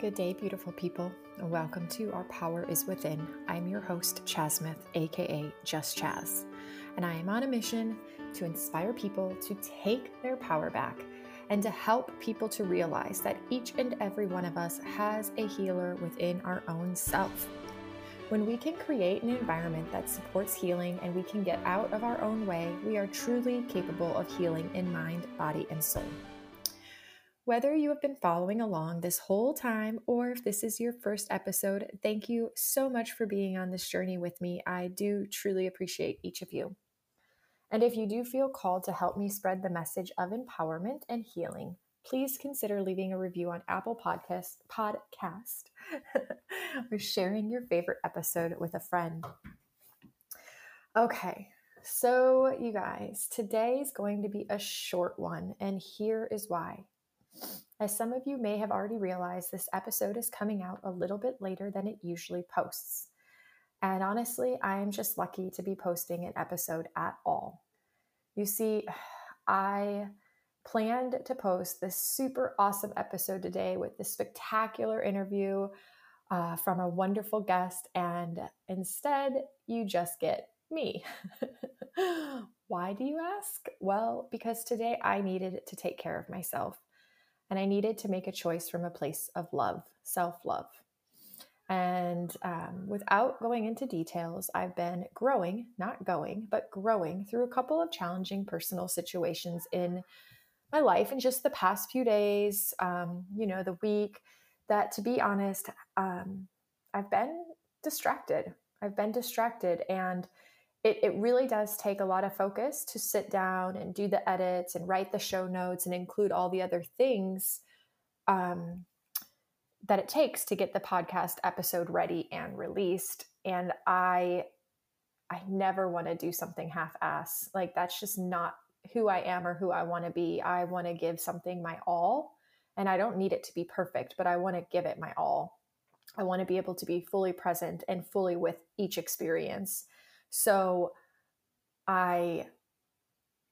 Good day, beautiful people, welcome to Our Power is Within. I'm your host, Chaz Smith, aka Just Chaz, and I am on a mission to inspire people to take their power back and to help people to realize that each and every one of us has a healer within our own self. When we can create an environment that supports healing and we can get out of our own way, we are truly capable of healing in mind, body, and soul. Whether you have been following along this whole time or if this is your first episode, thank you so much for being on this journey with me. I do truly appreciate each of you. And if you do feel called to help me spread the message of empowerment and healing, please consider leaving a review on Apple Podcast podcast or sharing your favorite episode with a friend. Okay, so you guys, today is going to be a short one, and here is why. As some of you may have already realized, this episode is coming out a little bit later than it usually posts. And honestly, I'm just lucky to be posting an episode at all. You see, I planned to post this super awesome episode today with this spectacular interview uh, from a wonderful guest, and instead, you just get me. Why do you ask? Well, because today I needed to take care of myself and I needed to make a choice from a place of love, self love. And um, without going into details, I've been growing, not going, but growing through a couple of challenging personal situations in my life in just the past few days, um, you know, the week that, to be honest, um, I've been distracted. I've been distracted. And it, it really does take a lot of focus to sit down and do the edits and write the show notes and include all the other things um, that it takes to get the podcast episode ready and released. And I, I never want to do something half-ass. Like that's just not who I am or who I want to be. I want to give something my all, and I don't need it to be perfect, but I want to give it my all. I want to be able to be fully present and fully with each experience so I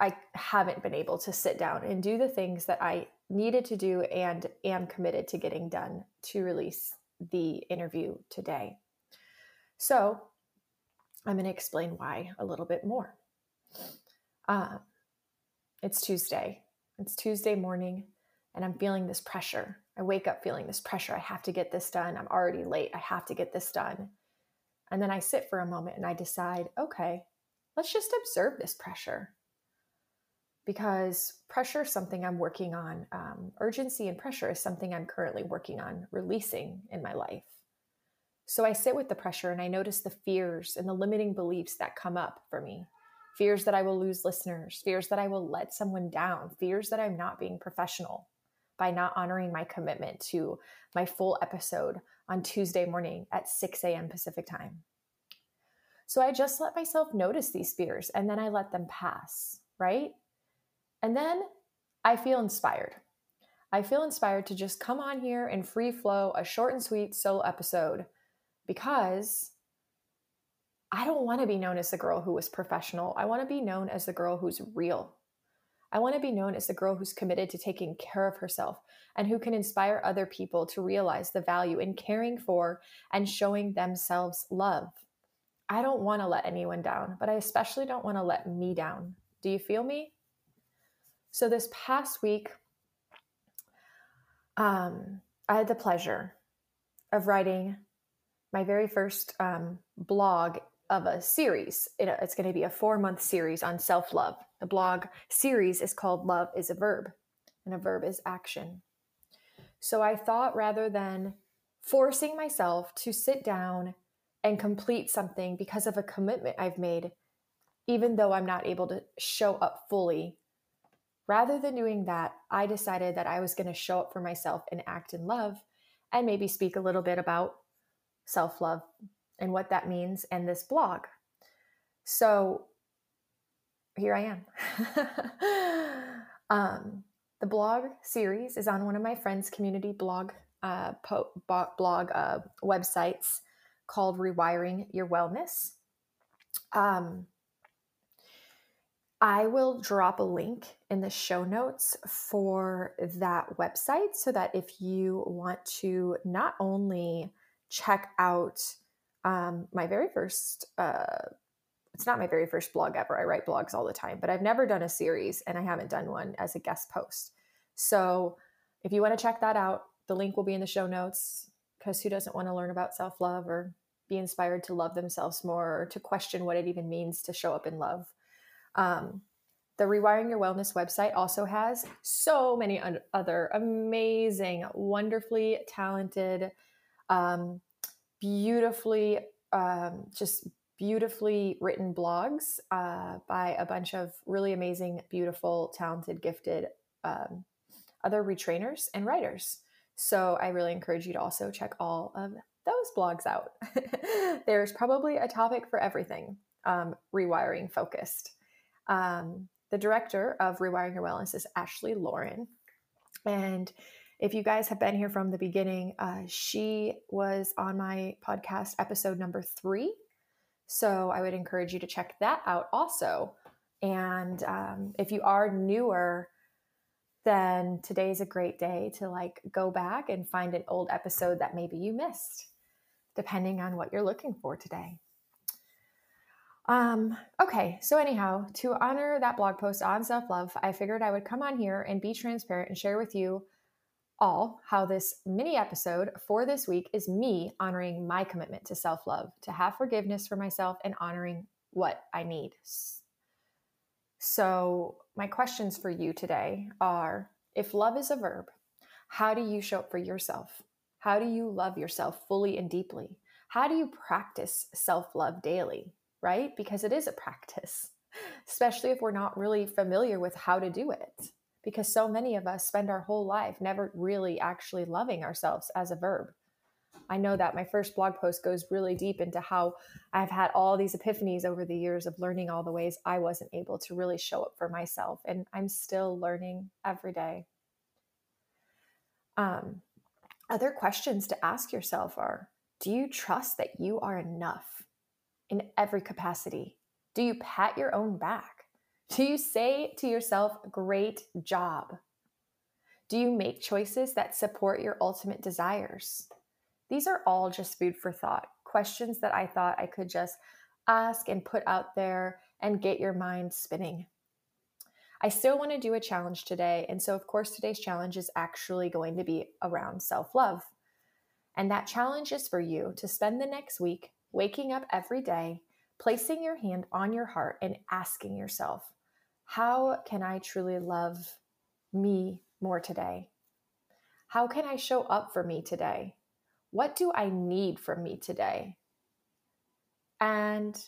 I haven't been able to sit down and do the things that I needed to do and am committed to getting done to release the interview today. So I'm going to explain why a little bit more. Uh, it's Tuesday. It's Tuesday morning, and I'm feeling this pressure. I wake up feeling this pressure. I have to get this done. I'm already late. I have to get this done. And then I sit for a moment and I decide, okay, let's just observe this pressure. Because pressure is something I'm working on. Um, urgency and pressure is something I'm currently working on releasing in my life. So I sit with the pressure and I notice the fears and the limiting beliefs that come up for me fears that I will lose listeners, fears that I will let someone down, fears that I'm not being professional by not honoring my commitment to my full episode on Tuesday morning at 6 a.m. Pacific time. So I just let myself notice these fears and then I let them pass, right? And then I feel inspired. I feel inspired to just come on here and free flow a short and sweet solo episode because I don't want to be known as the girl who was professional. I want to be known as the girl who's real. I want to be known as the girl who's committed to taking care of herself and who can inspire other people to realize the value in caring for and showing themselves love. I don't want to let anyone down, but I especially don't want to let me down. Do you feel me? So, this past week, um, I had the pleasure of writing my very first um, blog of a series. It's going to be a four month series on self love. The blog series is called Love is a Verb, and a verb is action. So I thought rather than forcing myself to sit down and complete something because of a commitment I've made, even though I'm not able to show up fully, rather than doing that, I decided that I was going to show up for myself and act in love and maybe speak a little bit about self love and what that means and this blog. So here I am. um, the blog series is on one of my friends' community blog uh, po- blog uh, websites called Rewiring Your Wellness. Um, I will drop a link in the show notes for that website so that if you want to not only check out um, my very first, uh, it's not my very first blog ever. I write blogs all the time, but I've never done a series and I haven't done one as a guest post. So if you want to check that out, the link will be in the show notes because who doesn't want to learn about self love or be inspired to love themselves more or to question what it even means to show up in love? Um, the Rewiring Your Wellness website also has so many other amazing, wonderfully talented, um, beautifully, um, just beautifully written blogs uh, by a bunch of really amazing, beautiful, talented, gifted um, other retrainers and writers. So I really encourage you to also check all of those blogs out. There's probably a topic for everything um, rewiring focused. Um, the director of Rewiring Your Wellness is Ashley Lauren. And if you guys have been here from the beginning, uh, she was on my podcast episode number three. So I would encourage you to check that out also. And um, if you are newer, then today's a great day to like go back and find an old episode that maybe you missed, depending on what you're looking for today. Um, okay, so anyhow, to honor that blog post on self love, I figured I would come on here and be transparent and share with you all how this mini episode for this week is me honoring my commitment to self love, to have forgiveness for myself, and honoring what I need. So, my questions for you today are if love is a verb, how do you show up for yourself? How do you love yourself fully and deeply? How do you practice self love daily? right? Because it is a practice, especially if we're not really familiar with how to do it. Because so many of us spend our whole life never really actually loving ourselves as a verb. I know that my first blog post goes really deep into how I've had all these epiphanies over the years of learning all the ways I wasn't able to really show up for myself. And I'm still learning every day. Um, other questions to ask yourself are Do you trust that you are enough? in every capacity? Do you pat your own back? Do you say to yourself, great job? Do you make choices that support your ultimate desires? These are all just food for thought, questions that I thought I could just ask and put out there and get your mind spinning. I still want to do a challenge today. And so, of course, today's challenge is actually going to be around self love. And that challenge is for you to spend the next week waking up every day, placing your hand on your heart and asking yourself, how can I truly love me more today? How can I show up for me today? What do I need from me today? And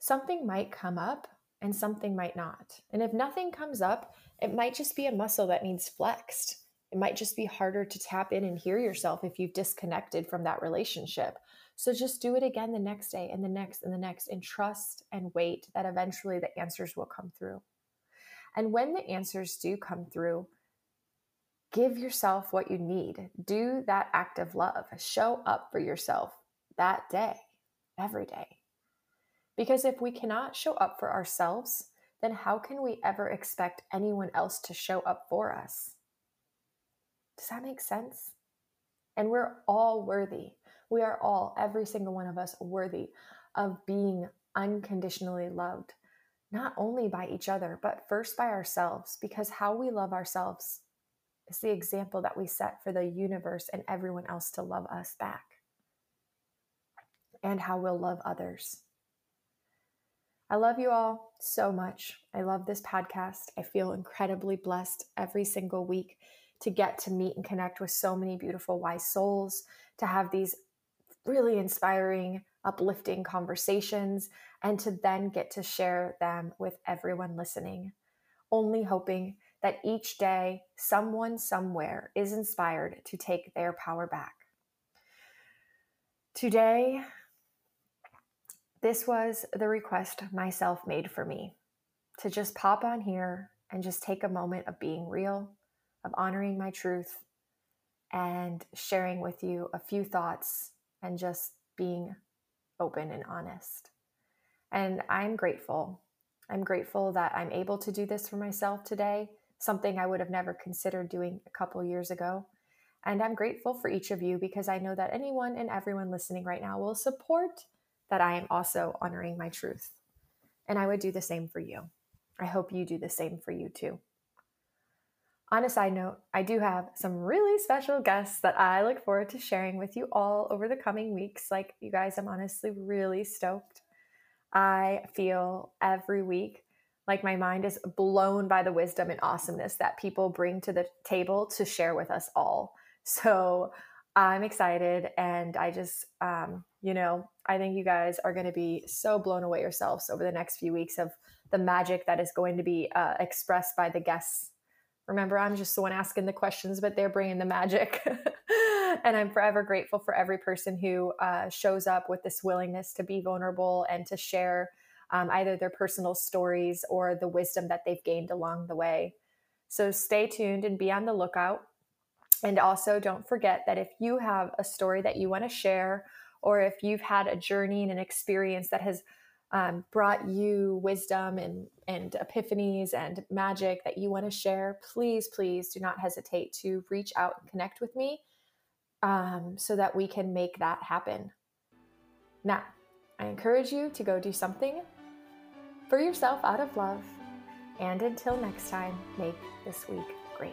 something might come up and something might not. And if nothing comes up, it might just be a muscle that needs flexed. It might just be harder to tap in and hear yourself if you've disconnected from that relationship. So just do it again the next day and the next and the next and trust and wait that eventually the answers will come through. And when the answers do come through, give yourself what you need. Do that act of love. Show up for yourself that day, every day. Because if we cannot show up for ourselves, then how can we ever expect anyone else to show up for us? Does that make sense? And we're all worthy. We are all, every single one of us, worthy of being unconditionally loved, not only by each other, but first by ourselves, because how we love ourselves is the example that we set for the universe and everyone else to love us back, and how we'll love others. I love you all so much. I love this podcast. I feel incredibly blessed every single week to get to meet and connect with so many beautiful, wise souls, to have these really inspiring, uplifting conversations, and to then get to share them with everyone listening. Only hoping that each day someone somewhere is inspired to take their power back. Today, this was the request myself made for me to just pop on here and just take a moment of being real, of honoring my truth, and sharing with you a few thoughts and just being open and honest. And I'm grateful. I'm grateful that I'm able to do this for myself today, something I would have never considered doing a couple years ago. And I'm grateful for each of you because I know that anyone and everyone listening right now will support that I am also honoring my truth. And I would do the same for you. I hope you do the same for you too. On a side note, I do have some really special guests that I look forward to sharing with you all over the coming weeks. Like, you guys, I'm honestly really stoked. I feel every week like my mind is blown by the wisdom and awesomeness that people bring to the table to share with us all. So I'm excited and I just, um, you know, I think you guys are going to be so blown away yourselves over the next few weeks of the magic that is going to be uh, expressed by the guests. Remember, I'm just the one asking the questions, but they're bringing the magic. and I'm forever grateful for every person who uh, shows up with this willingness to be vulnerable and to share um, either their personal stories or the wisdom that they've gained along the way. So stay tuned and be on the lookout. And also, don't forget that if you have a story that you want to share, or if you've had a journey and an experience that has um, brought you wisdom and, and epiphanies and magic that you want to share, please, please do not hesitate to reach out and connect with me um, so that we can make that happen. Now, I encourage you to go do something for yourself out of love. And until next time, make this week great.